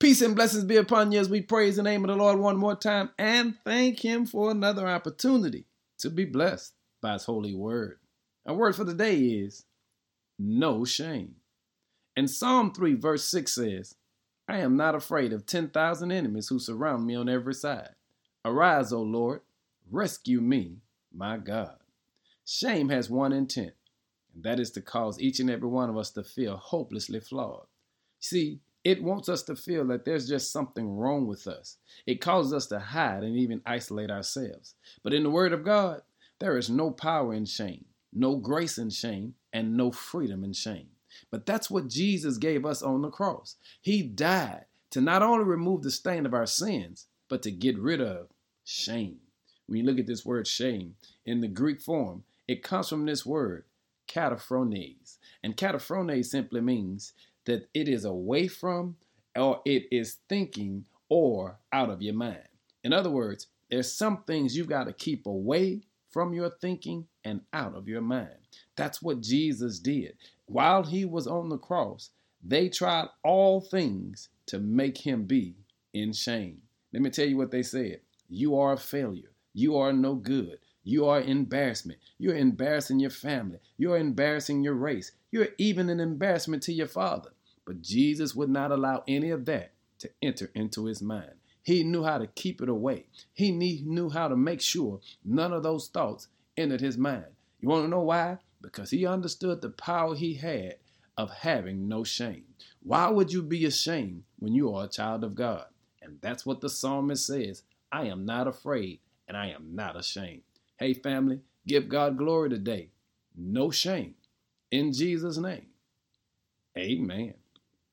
Peace and blessings be upon you as we praise the name of the Lord one more time and thank Him for another opportunity to be blessed by His holy word. Our word for the day is no shame. And Psalm 3, verse 6 says, I am not afraid of 10,000 enemies who surround me on every side. Arise, O Lord, rescue me, my God. Shame has one intent, and that is to cause each and every one of us to feel hopelessly flawed. See, it wants us to feel that there's just something wrong with us. It causes us to hide and even isolate ourselves. But in the Word of God, there is no power in shame, no grace in shame, and no freedom in shame. But that's what Jesus gave us on the cross. He died to not only remove the stain of our sins, but to get rid of shame. When you look at this word shame in the Greek form, it comes from this word, kataphrones. And kataphrones simply means that it is away from or it is thinking or out of your mind. In other words, there's some things you've got to keep away from your thinking and out of your mind. That's what Jesus did. While he was on the cross, they tried all things to make him be in shame. Let me tell you what they said. You are a failure. You are no good. You are embarrassment. You're embarrassing your family. You're embarrassing your race. You're even an embarrassment to your father. But Jesus would not allow any of that to enter into his mind. He knew how to keep it away. He knew how to make sure none of those thoughts entered his mind. You want to know why? Because he understood the power he had of having no shame. Why would you be ashamed when you are a child of God? And that's what the psalmist says I am not afraid and I am not ashamed. Hey, family, give God glory today. No shame. In Jesus' name, amen.